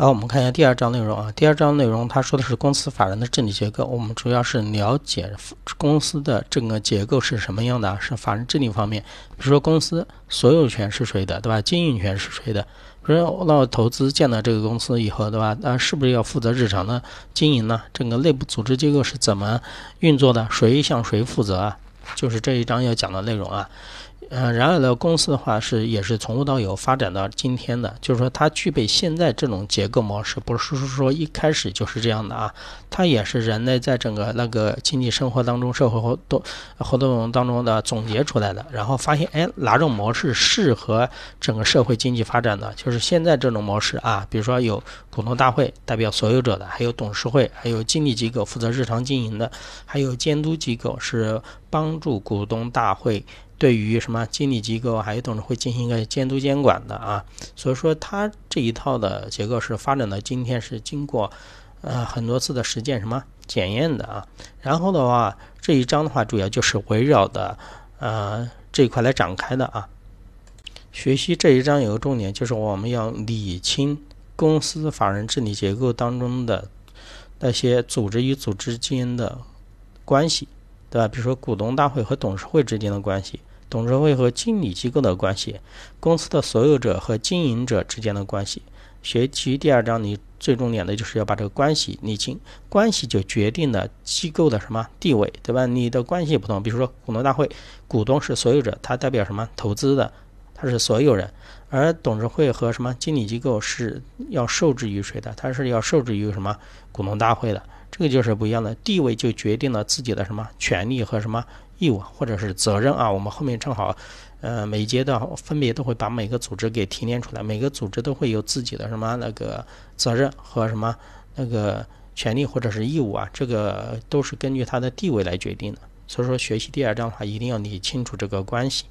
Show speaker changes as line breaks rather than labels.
好，我们看一下第二章内容啊。第二章内容，它说的是公司法人的治理结构。我们主要是了解公司的整个结构是什么样的，是法人治理方面。比如说，公司所有权是谁的，对吧？经营权是谁的？比如说，那我投资建了这个公司以后，对吧？那是不是要负责日常的经营呢？整个内部组织结构是怎么运作的？谁向谁负责啊？就是这一章要讲的内容啊。嗯，然而呢，公司的话是也是从无到有发展到今天的，就是说它具备现在这种结构模式，不是说说一开始就是这样的啊，它也是人类在整个那个经济生活当中、社会活动活动当中的总结出来的，然后发现哎哪种模式适合整个社会经济发展的，就是现在这种模式啊，比如说有股东大会代表所有者的，还有董事会，还有经理机构负责日常经营的，还有监督机构是帮助股东大会。对于什么经理机构还有董事会进行一个监督监管的啊，所以说它这一套的结构是发展到今天是经过呃很多次的实践什么检验的啊。然后的话这一章的话主要就是围绕的呃这一块来展开的啊。学习这一章有个重点就是我们要理清公司法人治理结构当中的那些组织与组织之间的关系，对吧？比如说股东大会和董事会之间的关系。董事会和经理机构的关系，公司的所有者和经营者之间的关系。学习第二章，你最重点的就是要把这个关系理清，关系就决定了机构的什么地位，对吧？你的关系不同，比如说股东大会，股东是所有者，他代表什么？投资的，他是所有人。而董事会和什么经理机构是要受制于谁的？他是要受制于什么股东大会的？这个就是不一样的，地位就决定了自己的什么权利和什么。义务或者是责任啊，我们后面正好，呃，每阶段分别都会把每个组织给提炼出来，每个组织都会有自己的什么那个责任和什么那个权利或者是义务啊，这个都是根据它的地位来决定的。所以说，学习第二章的话，一定要理清楚这个关系。